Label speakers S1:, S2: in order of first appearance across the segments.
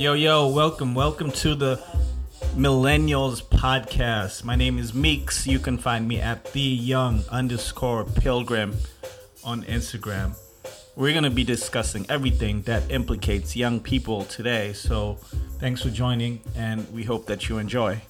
S1: Yo, yo, welcome, welcome to the Millennials Podcast. My name is Meeks. You can find me at the young underscore pilgrim on Instagram. We're going to be discussing everything that implicates young people today. So thanks for joining, and we hope that you enjoy.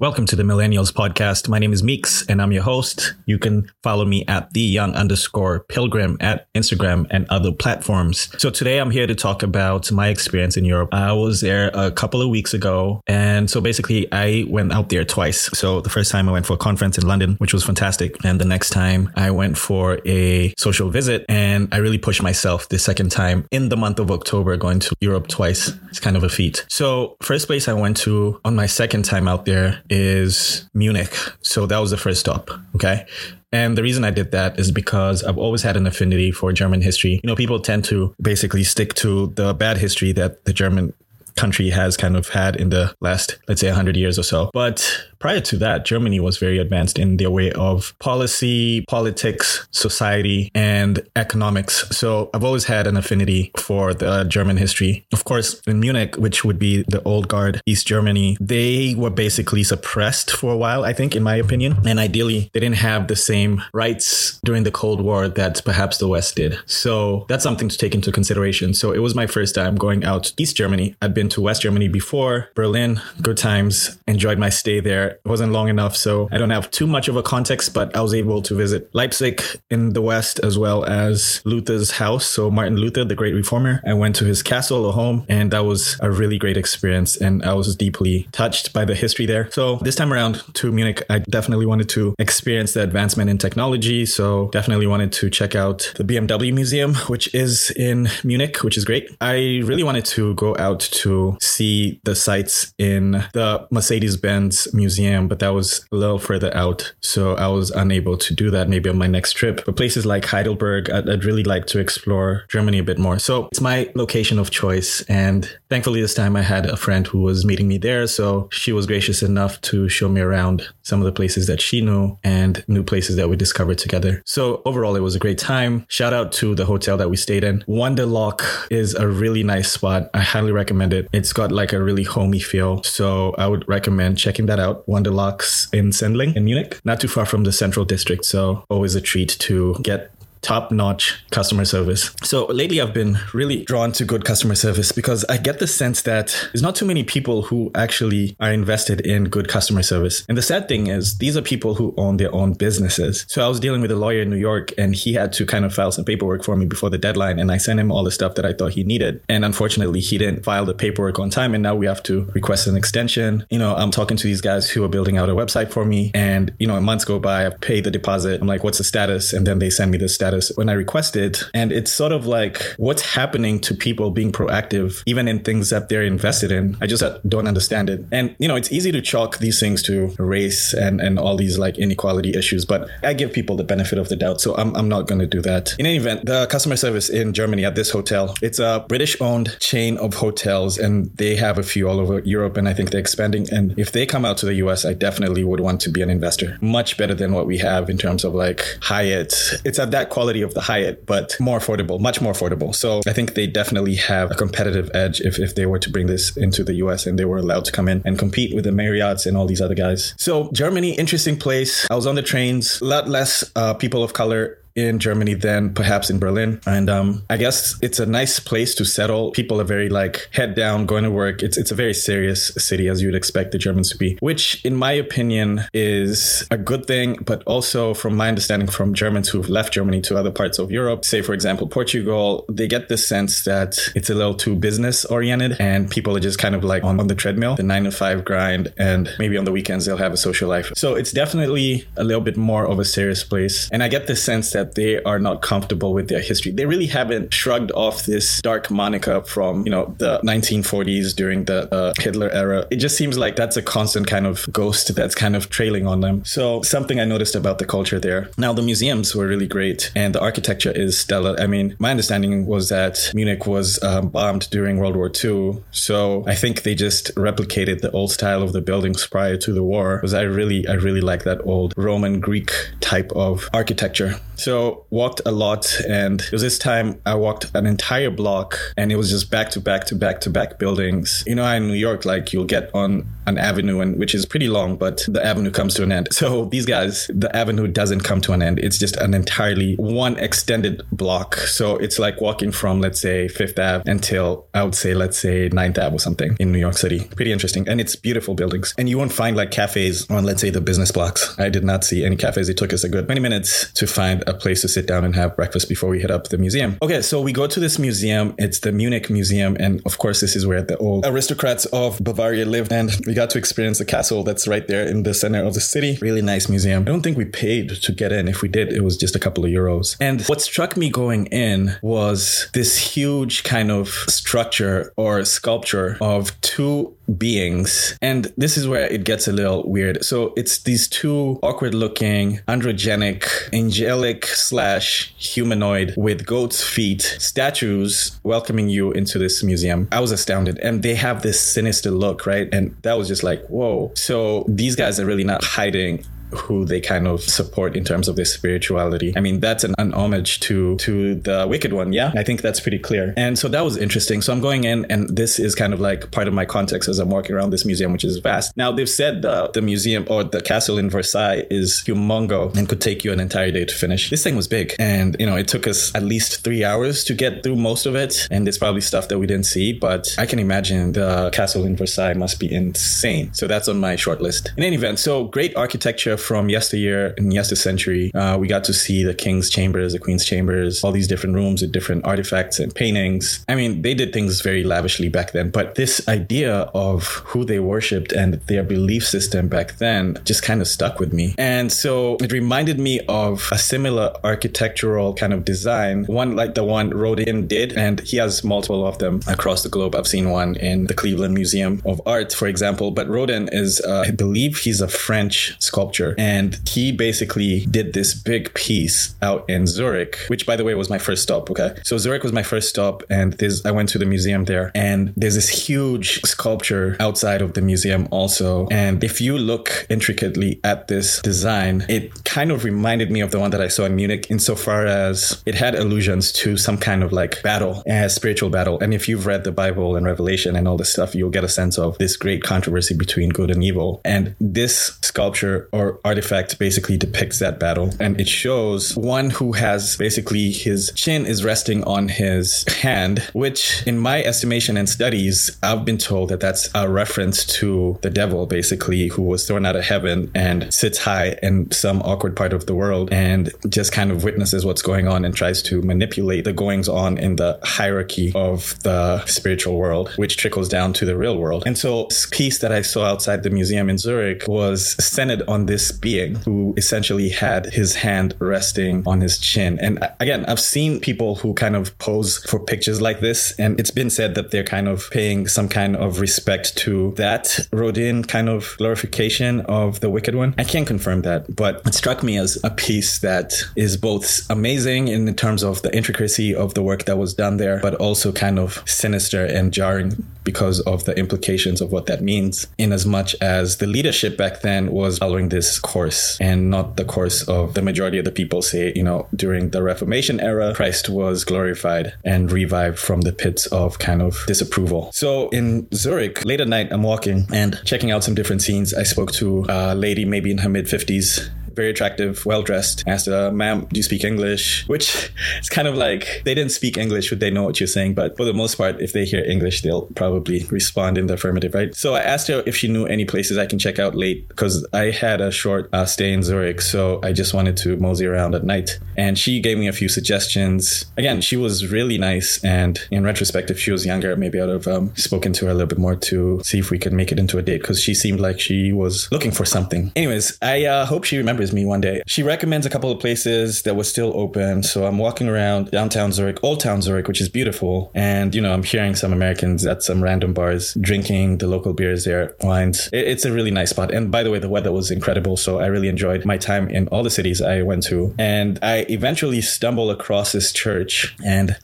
S1: Welcome to the Millennials Podcast. My name is Meeks and I'm your host. You can follow me at the young underscore pilgrim at Instagram and other platforms. So today I'm here to talk about my experience in Europe. I was there a couple of weeks ago. And so basically I went out there twice. So the first time I went for a conference in London, which was fantastic. And the next time I went for a social visit and I really pushed myself the second time in the month of October going to Europe twice. It's kind of a feat. So first place I went to on my second time out there is Munich. So that was the first stop. Okay. And the reason I did that is because I've always had an affinity for German history. You know, people tend to basically stick to the bad history that the German country has kind of had in the last, let's say, 100 years or so. But prior to that, Germany was very advanced in their way of policy, politics, society, and economics. So I've always had an affinity for the German history. Of course, in Munich, which would be the old guard, East Germany, they were basically suppressed for a while, I think, in my opinion. And ideally, they didn't have the same rights during the Cold War that perhaps the West did. So that's something to take into consideration. So it was my first time going out East Germany. I'd been to West Germany before, Berlin, good times, enjoyed my stay there wasn't long enough, so I don't have too much of a context, but I was able to visit Leipzig in the West as well as Luther's house. So Martin Luther, the great reformer. I went to his castle or home, and that was a really great experience. And I was deeply touched by the history there. So this time around to Munich, I definitely wanted to experience the advancement in technology. So definitely wanted to check out the BMW Museum, which is in Munich, which is great. I really wanted to go out to see the sites in the Mercedes Benz Museum museum, but that was a little further out. So I was unable to do that maybe on my next trip. But places like Heidelberg, I'd, I'd really like to explore Germany a bit more. So it's my location of choice. And thankfully, this time I had a friend who was meeting me there. So she was gracious enough to show me around some of the places that she knew and new places that we discovered together. So overall, it was a great time. Shout out to the hotel that we stayed in. Wunderlocke is a really nice spot. I highly recommend it. It's got like a really homey feel. So I would recommend checking that out. Wunderlocke's in Sendling in Munich, not too far from the central district. So always a treat to get top notch customer service. So lately, I've been really drawn to good customer service because I get the sense that there's not too many people who actually are invested in good customer service. And the sad thing is, these are people who own their own businesses. So I was dealing with a lawyer in New York and he had to kind of file some paperwork for me before the deadline. And I sent him all the stuff that I thought he needed. And unfortunately, he didn't file the paperwork on time. And now we have to request an extension. You know, I'm talking to these guys who are building out a website for me. And, you know, months go by, I pay the deposit. I'm like, what's the status? And then they send me the status status when I requested. And it's sort of like what's happening to people being proactive, even in things that they're invested in. I just don't understand it. And, you know, it's easy to chalk these things to race and, and all these like inequality issues, but I give people the benefit of the doubt. So I'm, I'm not going to do that. In any event, the customer service in Germany at this hotel, it's a British owned chain of hotels and they have a few all over Europe. And I think they're expanding. And if they come out to the US, I definitely would want to be an investor. Much better than what we have in terms of like Hyatt. It's at that quality quality of the Hyatt, but more affordable, much more affordable. So I think they definitely have a competitive edge if, if they were to bring this into the US and they were allowed to come in and compete with the Marriotts and all these other guys. So Germany, interesting place. I was on the trains, a lot less uh, people of color in Germany than perhaps in Berlin. And um, I guess it's a nice place to settle. People are very like head down, going to work. It's it's a very serious city as you would expect the Germans to be, which in my opinion is a good thing. But also from my understanding from Germans who've left Germany to other parts of Europe, say for example Portugal, they get the sense that it's a little too business oriented and people are just kind of like on, on the treadmill, the nine to five grind, and maybe on the weekends they'll have a social life. So it's definitely a little bit more of a serious place. And I get the sense that that they are not comfortable with their history. They really haven't shrugged off this dark moniker from, you know, the 1940s during the uh, Hitler era. It just seems like that's a constant kind of ghost that's kind of trailing on them. So something I noticed about the culture there. Now the museums were really great and the architecture is stellar. I mean, my understanding was that Munich was um, bombed during World War II. So I think they just replicated the old style of the buildings prior to the war because I really, I really like that old Roman Greek type of architecture. So
S2: So walked a lot, and it was this time I walked an entire block, and it was just back to back to back to back buildings. You know, in New York, like you'll get on an avenue, and which is pretty long, but the avenue comes to an end. So these guys, the avenue doesn't come to an end. It's just an entirely one extended block. So it's like walking from, let's say, Fifth Ave until I would say, let's say, Ninth Ave or something in New York City. Pretty interesting, and it's beautiful buildings. And you won't find like cafes on, let's say, the business blocks. I did not see any cafes. It took us a good 20 minutes to find a place to sit down and have breakfast before we hit up the museum. Okay, so we go to this museum. It's the Munich Museum. And of course, this is where the old aristocrats of Bavaria lived. And got to experience the castle that's right there in the center of the city. Really nice museum. I don't think we paid to get in. If we did, it was just a couple of euros. And what struck me going in was this huge kind of structure or sculpture of two beings. And this is where it gets a little weird. So it's these two awkward looking, androgenic, angelic slash humanoid with goat's feet statues welcoming you into this museum. I was astounded. And they have this sinister look, right? And that was just like, whoa. So these guys are really not hiding who they kind of support in terms of their spirituality. I mean, that's an, an homage to to the Wicked One. Yeah, I think that's pretty clear. And so that was interesting. So I'm going in, and this is kind of like part of my context as I'm walking around this museum, which is vast. Now they've said the the museum or the castle in Versailles is humongo and could take you an entire day to finish. This thing was big, and you know it took us at least three hours to get through most of it. And there's probably stuff that we didn't see, but I can imagine the castle in Versailles must be insane. So that's on my short list. In any event, so great architecture from yesteryear and yesterday century. Uh, we got to see the king's chambers, the queen's chambers, all these different rooms with different artifacts and paintings. I mean, they did things very lavishly back then, but this idea of who they worshipped and their belief system back then just kind of stuck with me. And so it reminded me of a similar architectural kind of design, one like the one Rodin did, and he has multiple of them across the globe. I've seen one in the Cleveland Museum of Art, for example, but Rodin is, uh, I believe he's a French sculptor and he basically did this big piece out in Zurich, which by the way was my first stop. Okay. So Zurich was my first stop. And I went to the museum there and there's this huge sculpture outside of the museum also. And if you look intricately at this design, it kind of reminded me of the one that I saw in Munich insofar as it had allusions to some kind of like battle, a spiritual battle. And if you've read the Bible and Revelation and all this stuff, you'll get a sense of this great controversy between good and evil. And this sculpture or artifact basically depicts that battle. And it shows one who has basically his chin is resting on his hand, which in my estimation and studies, I've been told that that's a reference to the devil, basically, who was thrown out of heaven and sits high in some awkward part of the world and just kind of witnesses what's going on and tries to manipulate the goings on in the hierarchy of the spiritual world, which trickles down to the real world. And so this piece that I saw outside the museum in Zurich was centered on this being who essentially had his hand resting on his chin. And again, I've seen people who kind of pose for pictures like this, and it's been said that they're kind of paying some kind of respect to that Rodin kind of glorification of the Wicked One. I can't confirm that, but it struck me as a piece that is both amazing in terms of the intricacy of the work that was done there, but also kind of sinister and jarring because of the implications of what that means, in as much as the leadership back then was following this course and not the course of the majority of the people say, you know, during the Reformation era, Christ was glorified and revived from the pits of kind of disapproval. So in Zurich, late at night, I'm walking and checking out some different scenes. I spoke to a lady maybe in her mid 50s very attractive, well dressed. Asked her, ma'am, do you speak English? Which is kind of like they didn't speak English, would they know what you're saying? But for the most part, if they hear English, they'll probably respond in the affirmative, right? So I asked her if she knew any places I can check out late because I had a short uh, stay in Zurich. So I just wanted to mosey around at night. And she gave me a few suggestions. Again, she was really nice. And in retrospect, if she was younger, maybe I would have um, spoken to her a little bit more to see if we could make it into a date because she seemed like she was looking for something. Anyways, I uh, hope she remembers me one day. She recommends a couple of places that were still open. So I'm walking around downtown Zurich, Old Town Zurich, which is beautiful. And, you know, I'm hearing some Americans at some random bars drinking the local beers there, wines. It's a really nice spot. And by the way, the weather was incredible. So I really enjoyed my time in all the cities I went to. And I eventually stumbled across this church and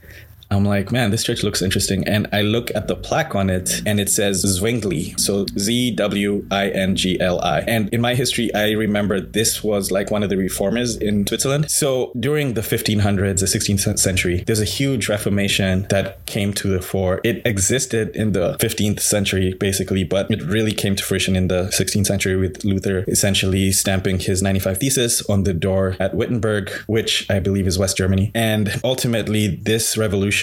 S2: I'm like, man, this church looks interesting. And I look at the plaque on it and it says Zwingli. So Z W I N G L I. And in my history, I remember this was like one of the reformers in Switzerland. So during the 1500s, the 16th century, there's a huge reformation that came to the fore. It existed in the 15th century, basically, but it really came to fruition in the 16th century with Luther essentially stamping his 95 Thesis on the door at Wittenberg, which I believe is West Germany. And ultimately, this revolution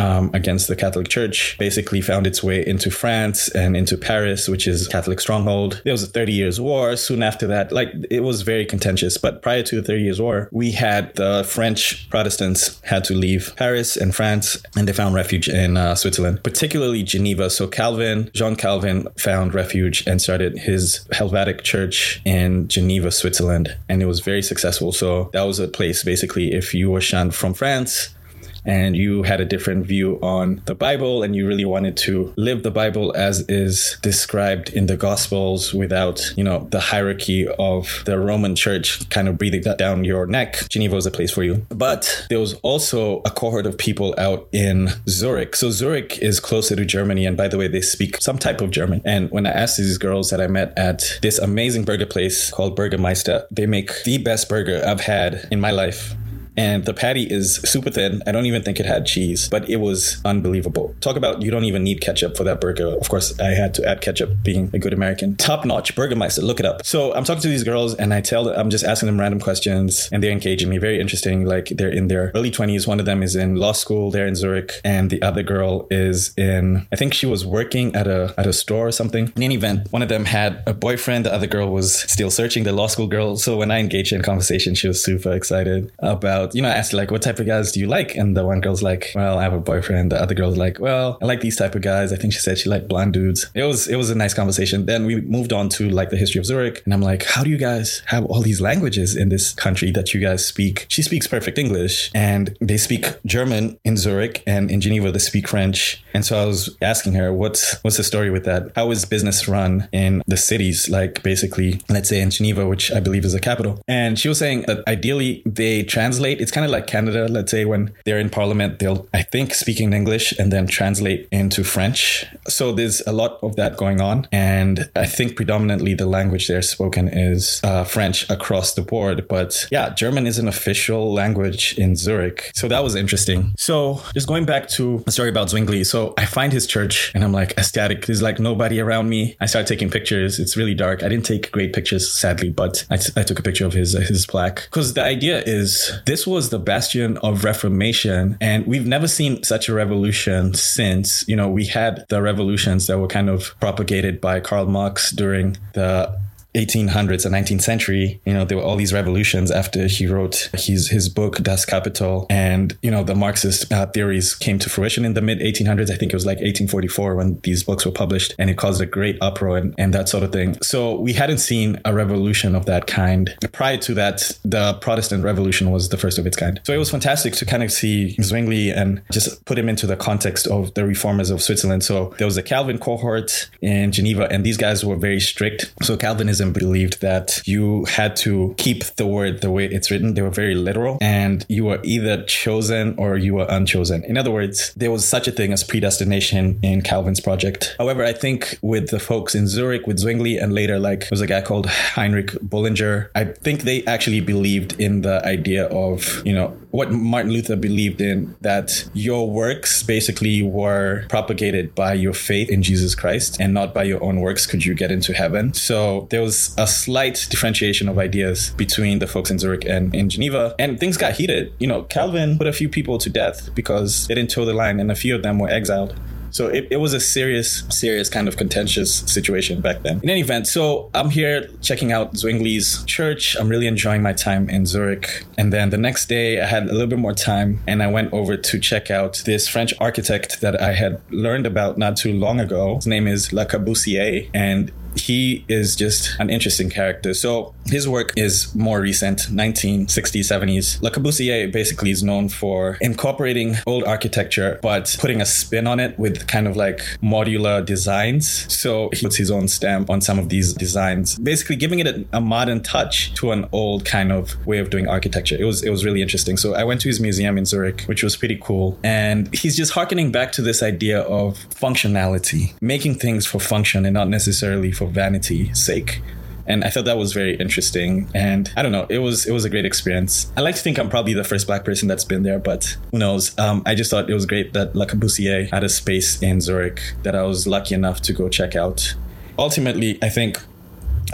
S2: um, against the Catholic Church basically found its way into France and into Paris, which is Catholic stronghold. There was a 30 years war soon after that. Like it was very contentious. But prior to the 30 years war, we had the French Protestants had to leave Paris and France, and they found refuge in uh, Switzerland, particularly Geneva. So Calvin, Jean Calvin, found refuge and started his Helvetic Church in Geneva, Switzerland, and it was very successful. So that was a place basically if you were shunned from France and you had a different view on the Bible and you really wanted to live the Bible as is described in the Gospels without, you know, the hierarchy of the Roman church kind of breathing that down your neck, Geneva was a place for you. But there was also a cohort of people out in Zurich. So Zurich is closer to Germany. And by the way, they speak some type of German. And when I asked these girls that I met at this amazing burger place called Burgermeister, they make the best burger I've had in my life and the patty is super thin. I don't even think it had cheese, but it was unbelievable. Talk about you don't even need ketchup for that burger. Of course, I had to add ketchup being a good American. Top notch Burgermeister, look it up. So I'm talking to these girls and I tell them, I'm just asking them random questions and they're engaging me. Very interesting. Like they're in their early 20s. One of them is in law school there in Zurich and the other girl is in, I think she was working at a, at a store or something. In any event, one of them had a boyfriend. The other girl was still searching the law school girl. So when I engaged in conversation, she was super excited about you know, I asked like, what type of guys do you like? And the one girl's like, well, I have a boyfriend. The other girl's like, well, I like these type of guys. I think she said she liked blonde dudes. It was, it was a nice conversation. Then we moved on to like the history of Zurich. And I'm like, how do you guys have all these languages in this country that you guys speak? She speaks perfect English and they speak German in Zurich and in Geneva, they speak French. And so I was asking her, what's, what's the story with that? How is business run in the cities? Like basically, let's say in Geneva, which I believe is the capital. And she was saying that ideally they translate translate. It's kind of like Canada. Let's say when they're in Parliament, they'll, I think, speak in English and then translate into French. So there's a lot of that going on. And I think predominantly the language there spoken is uh, French across the board. But yeah, German is an official language in Zurich. So that was interesting. So just going back to a story about Zwingli. So I find his church and I'm like ecstatic. There's like nobody around me. I start taking pictures. It's really dark. I didn't take great pictures, sadly, but I, t- I took a picture of his, his plaque because the idea is this this was the bastion of reformation and we've never seen such a revolution since. You know we had the revolutions that were kind of propagated by karl marx during the 1800s and 19th century, you know, there were all these revolutions after he wrote his his book Das Kapital, and you know the Marxist uh, theories came to fruition in the mid 1800s. I think it was like 1844 when these books were published, and it caused a great uproar and, and that sort of thing. So we hadn't seen a revolution of that kind prior to that. The Protestant Revolution was the first of its kind. So it was fantastic to kind of see Zwingli and just put him into the context of the reformers of Switzerland. So there was a Calvin cohort in Geneva, and these guys were very strict. So Calvinism believed that you had to keep the word the way it's written. They were very literal and you were either chosen or you were unchosen. In other words, there was such a thing as predestination in Calvin's project. However, I think with the folks in Zurich, with Zwingli, and later, like, there was a guy called Heinrich Bullinger, I think they actually believed in the idea of, you know, what Martin Luther believed in that your works basically were propagated by your faith in Jesus Christ and not by your own works could you get into heaven. So there was a slight differentiation of ideas between the folks in Zurich and in Geneva, and things got heated. You know, Calvin put a few people to death because they didn't toe the line, and a few of them were exiled. So it, it was a serious, serious kind of contentious situation back then. In any event, so I'm here checking out Zwingli's church. I'm really enjoying my time in Zurich. And then the next day, I had a little bit more time and I went over to check out this French architect that I had learned about not too long ago. His name is Le Corbusier. And he is just an interesting character. So his work is more recent, 1960s, 70s. Le Corbusier basically is known for incorporating old architecture, but putting a spin on it with kind of like modular designs. So he puts his own stamp on some of these designs, basically giving it a, a modern touch to an old kind of way of doing architecture. It was it was really interesting. So I went to his museum in Zurich, which was pretty cool, and he's just harkening back to this idea of functionality, making things for function and not necessarily for vanity sake and I thought that was very interesting. And I don't know, it was it was a great experience. I like to think I'm probably the first black person that's been there, but who knows? Um, I just thought it was great that Le Corbusier had a space in Zurich that I was lucky enough to go check out. Ultimately, I think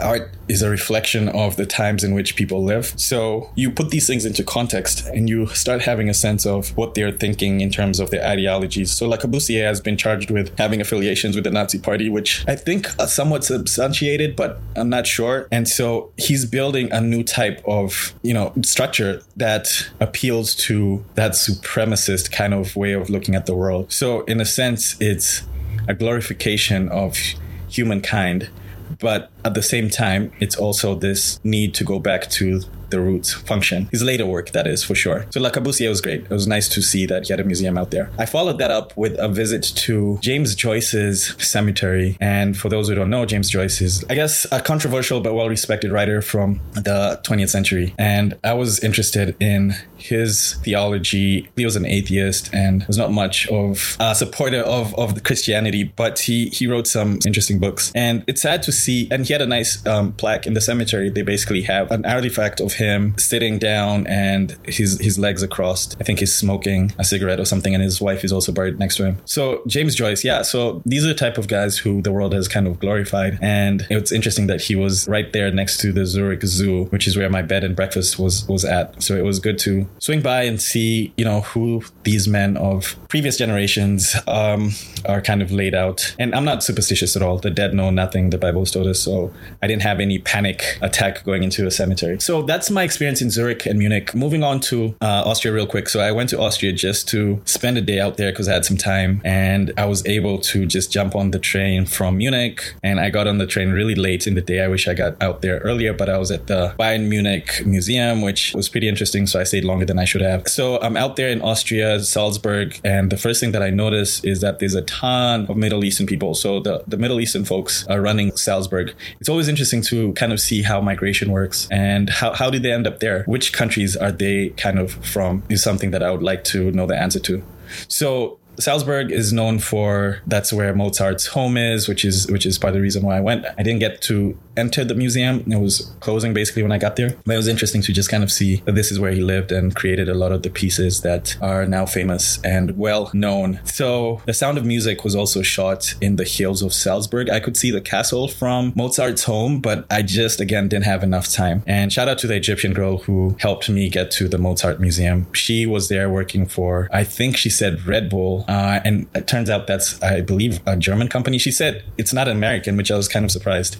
S2: art is a reflection of the times in which people live. So you put these things into context and you start having a sense of what they're thinking in terms of their ideologies. So Le Corbusier has been charged with having affiliations with the Nazi party, which I think are somewhat substantiated, but I'm not sure. And so he's building a new type of, you know, structure that appeals to that supremacist kind of way of looking at the world. So in a sense, it's a glorification of humankind but at the same time, it's also this need to go back to the roots function. His later work, that is, for sure. So Le Corbusier was great. It was nice to see that he had a museum out there. I followed that up with a visit to James Joyce's cemetery. And for those who don't know, James Joyce is, I guess, a controversial but well respected writer from the 20th century. And I was interested in his theology. He was an atheist and was not much of a supporter of, of Christianity, but he, he wrote some interesting books. And it's sad to see, and he a nice um, plaque in the cemetery. They basically have an artifact of him sitting down and his his legs are crossed. I think he's smoking a cigarette or something, and his wife is also buried next to him. So James Joyce, yeah. So these are the type of guys who the world has kind of glorified, and it's interesting that he was right there next to the Zurich Zoo, which is where my bed and breakfast was was at. So it was good to swing by and see, you know, who these men of previous generations um, are kind of laid out. And I'm not superstitious at all. The dead know nothing. The Bible has told us. So I didn't have any panic attack going into a cemetery. So that's my experience in Zurich and Munich. Moving on to uh, Austria real quick. So I went to Austria just to spend a day out there because I had some time and I was able to just jump on the train from Munich and I got on the train really late in the day. I wish I got out there earlier, but I was at the Bayern Munich Museum, which was pretty interesting. So I stayed longer than I should have. So I'm out there in Austria, Salzburg, and the first thing that I notice is that there's a ton of Middle Eastern people. So the, the Middle Eastern folks are running Salzburg. It's always interesting to kind of see how migration works and how, how did they end up there? Which countries are they kind of from? Is something that I would like to know the answer to. So Salzburg is known for that's where Mozart's home is, which is which is part of the reason why I went. I didn't get to enter the museum; it was closing basically when I got there. But it was interesting to just kind of see that this is where he lived and created a lot of the pieces that are now famous and well known. So the Sound of Music was also shot in the hills of Salzburg. I could see the castle from Mozart's home, but I just again didn't have enough time. And shout out to the Egyptian girl who helped me get to the Mozart Museum. She was there working for I think she said Red Bull uh, and it turns out that's, I believe, a German company. She said it's not American, which I was kind of surprised.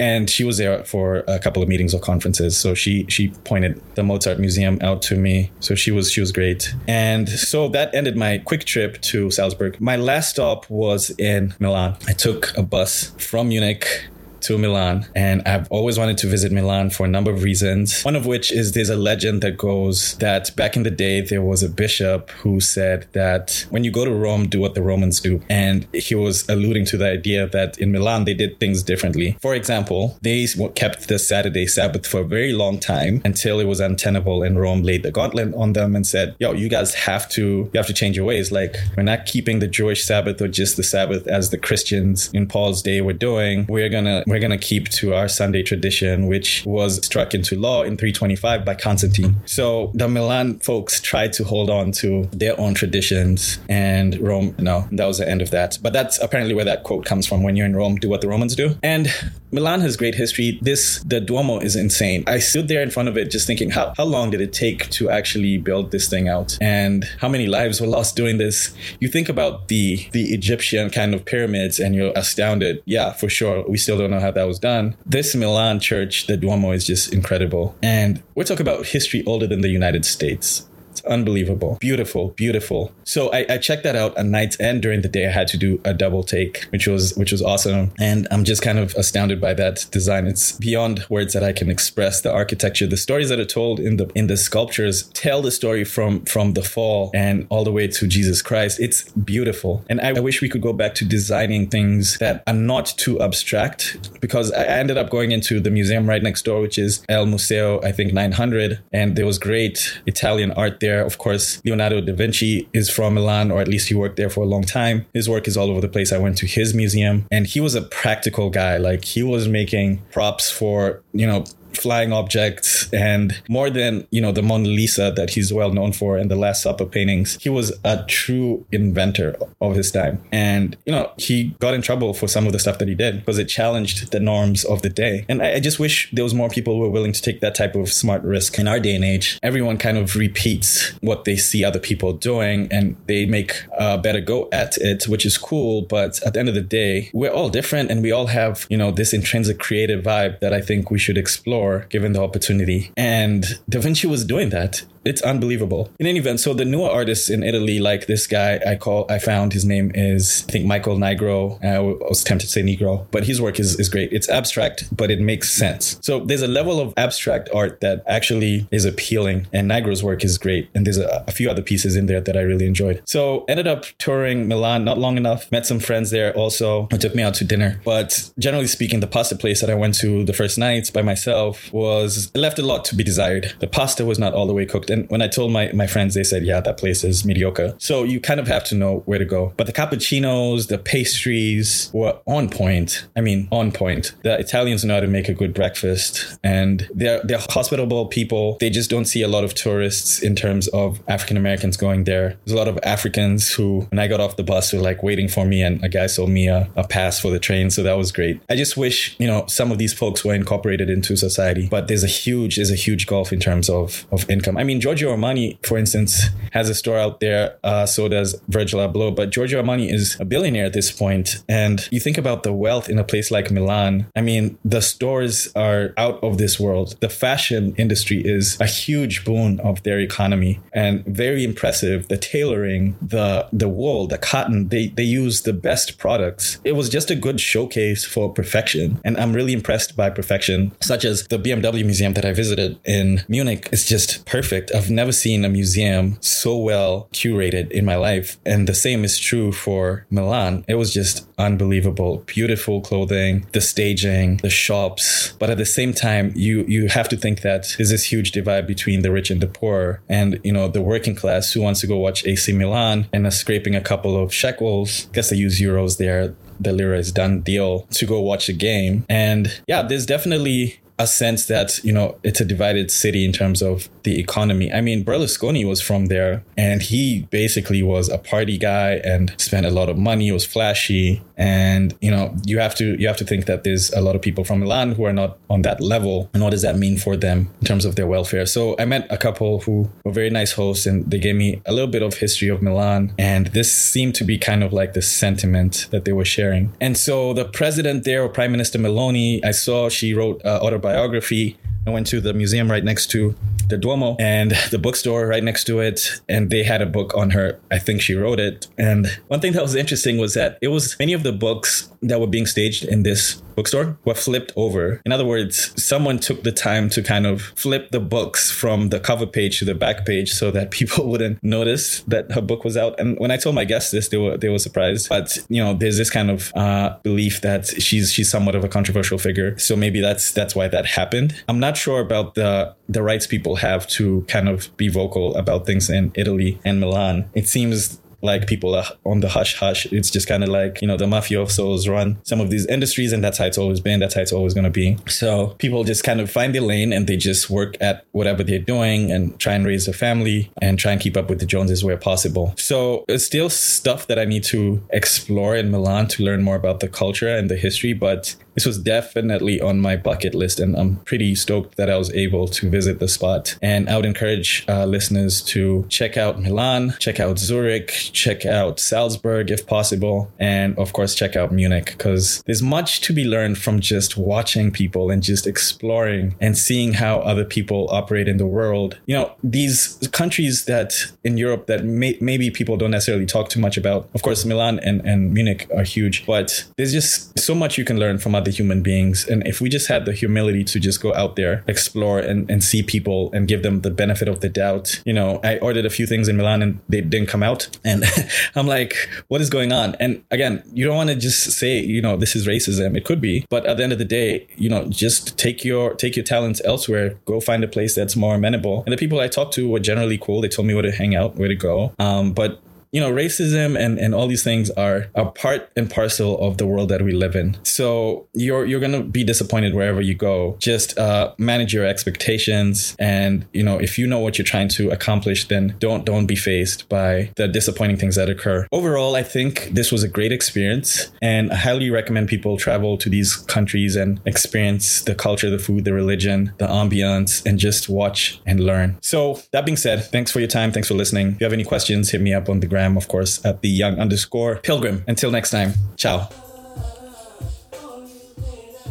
S2: And she was there for a couple of meetings or conferences. So she she pointed the Mozart Museum out to me. So she was she was great. And so that ended my quick trip to Salzburg. My last stop was in Milan. I took a bus from Munich to Milan. And I've always wanted to visit Milan for a number of reasons. One of which is there's a legend that goes that back in the day, there was a bishop who said that when you go to Rome, do what the Romans do. And he was alluding to the idea that in Milan, they did things differently. For example, they kept the Saturday Sabbath for a very long time until it was untenable and Rome laid the gauntlet on them and said, yo, you guys have to, you have to change your ways. Like we're not keeping the Jewish Sabbath or just the Sabbath as the Christians in Paul's day were doing. We're going to we're going to keep to our Sunday tradition, which was struck into law in 325 by Constantine. So the Milan folks tried to hold on to their own traditions, and Rome, no, that was the end of that. But that's apparently where that quote comes from when you're in Rome, do what the Romans do. And Milan has great history. This, the Duomo is insane. I stood there in front of it just thinking, how, how long did it take to actually build this thing out? And how many lives were lost doing this? You think about the, the Egyptian kind of pyramids and you're astounded. Yeah, for sure. We still don't know how that was done. This Milan church, the Duomo, is just incredible. And we're talking about history older than the United States. Unbelievable. Beautiful, beautiful. So I, I checked that out at night and during the day. I had to do a double take, which was which was awesome. And I'm just kind of astounded by that design. It's beyond words that I can express. The architecture, the stories that are told in the in the sculptures tell the story from from the fall and all the way to Jesus Christ. It's beautiful. And I, I wish we could go back to designing things that are not too abstract because I ended up going into the museum right next door, which is El Museo, I think 900. And there was great Italian art there. Of course, Leonardo da Vinci is from Milan, or at least he worked there for a long time. His work is all over the place. I went to his museum and he was a practical guy. Like he was making props for, you know, flying objects and more than you know the mona lisa that he's well known for and the last supper paintings he was a true inventor of his time. And you know he got in trouble for some of the stuff that he did because it challenged the norms of the day. And I, I just wish there was more people who were willing to take that type of smart risk. In our day and age everyone kind of repeats what they see other people doing and they make a better go at it which is cool. But at the end of the day we're all different and we all have you know this intrinsic creative vibe that i think we should explore given the opportunity. And Da Vinci was doing that it's unbelievable. In any event, so the newer artists in Italy, like this guy I call, I found his name is, I think Michael Nigro. Uh, I was tempted to say Negro, but his work is, is great. It's abstract, but it makes sense. So there's a level of abstract art that actually is appealing, and Nigro's work is great. And there's a, a few other pieces in there that I really enjoyed. So ended up touring Milan not long enough, met some friends there also, who took me out to dinner. But generally speaking, the pasta place that I went to the first night by myself was, left a lot to be desired. The pasta was not all the way cooked and when I told my, my friends, they said, yeah, that place is mediocre. So you kind of have to know where to go. But the cappuccinos, the pastries were on point. I mean, on point. The Italians know how to make a good breakfast and they're, they're hospitable people. They just don't see a lot of tourists in terms of African Americans going there. There's a lot of Africans who, when I got off the bus, were like waiting for me and a guy sold me a, a pass for the train. So that was great. I just wish, you know, some of these folks were incorporated into society, but there's a huge, there's a huge gulf in terms of, of income. I mean, Giorgio Armani, for instance, has a store out there. Uh, so does Virgil Abloh. But Giorgio Armani is a billionaire at this point. And you think about the wealth in a place like Milan. I mean, the stores are out of this world. The fashion industry is a huge boon of their economy and very impressive. The tailoring, the the wool, the cotton, they they use the best products. It was just a good showcase for perfection. And I'm really impressed by perfection, such as the BMW museum that I visited in Munich. It's just perfect. I've never seen a museum so well curated in my life. And the same is true for Milan. It was just unbelievable. Beautiful clothing, the staging, the shops. But at the same time, you, you have to think that there's this huge divide between the rich and the poor and, you know, the working class who wants to go watch AC Milan and are scraping a couple of shekels. I guess they use euros there the lira is done deal to go watch a game. And yeah, there's definitely a sense that you know it's a divided city in terms of the economy. I mean, Berlusconi was from there, and he basically was a party guy and spent a lot of money. Was flashy, and you know you have to you have to think that there's a lot of people from Milan who are not on that level, and what does that mean for them in terms of their welfare? So I met a couple who were very nice hosts, and they gave me a little bit of history of Milan, and this seemed to be kind of like the sentiment that they were sharing. And so the president there, or Prime Minister Meloni, I saw she wrote uh, autobiography biography. I went to the museum right next to the Duomo and the bookstore right next to it. And they had a book on her. I think she wrote it. And one thing that was interesting was that it was many of the books that were being staged in this bookstore were flipped over. In other words, someone took the time to kind of flip the books from the cover page to the back page so that people wouldn't notice that her book was out. And when I told my guests this, they were they were surprised. But you know, there's this kind of uh, belief that she's she's somewhat of a controversial figure. So maybe that's that's why that happened. I'm not sure about the the rights people have to kind of be vocal about things in Italy and Milan. It seems like people are on the hush hush. It's just kind of like, you know, the mafia mafiosos run some of these industries and that's how it's always been. That's how it's always going to be. So people just kind of find their lane and they just work at whatever they're doing and try and raise a family and try and keep up with the Joneses where possible. So it's still stuff that I need to explore in Milan to learn more about the culture and the history, but this was definitely on my bucket list, and I'm pretty stoked that I was able to visit the spot. And I would encourage uh, listeners to check out Milan, check out Zurich, check out Salzburg if possible, and of course, check out Munich because there's much to be learned from just watching people and just exploring and seeing how other people operate in the world. You know, these countries that in Europe that may, maybe people don't necessarily talk too much about. Of course, Milan and, and Munich are huge, but there's just so much you can learn from other human beings. And if we just had the humility to just go out there, explore and, and see people and give them the benefit of the doubt, you know, I ordered a few things in Milan and they didn't come out. And I'm like, what is going on? And again, you don't want to just say, you know, this is racism. It could be, but at the end of the day, you know, just take your take your talents elsewhere. Go find a place that's more amenable. And the people I talked to were generally cool. They told me where to hang out, where to go. Um, but you know, racism and, and all these things are a part and parcel of the world that we live in. So you're you're gonna be disappointed wherever you go. Just uh, manage your expectations, and you know, if you know what you're trying to accomplish, then don't don't be faced by the disappointing things that occur. Overall, I think this was a great experience, and I highly recommend people travel to these countries and experience the culture, the food, the religion, the ambiance, and just watch and learn. So that being said, thanks for your time. Thanks for listening. If you have any questions, hit me up on the ground Instagram, of course, at the young underscore pilgrim. Until next time, ciao.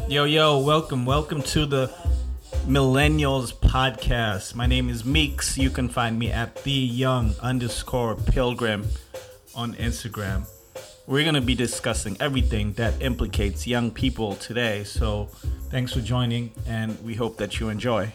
S1: Yo, yo, welcome. Welcome to the Millennials podcast. My name is Meeks. You can find me at the young underscore pilgrim on Instagram. We're going to be discussing everything that implicates young people today. So thanks for joining, and we hope that you enjoy.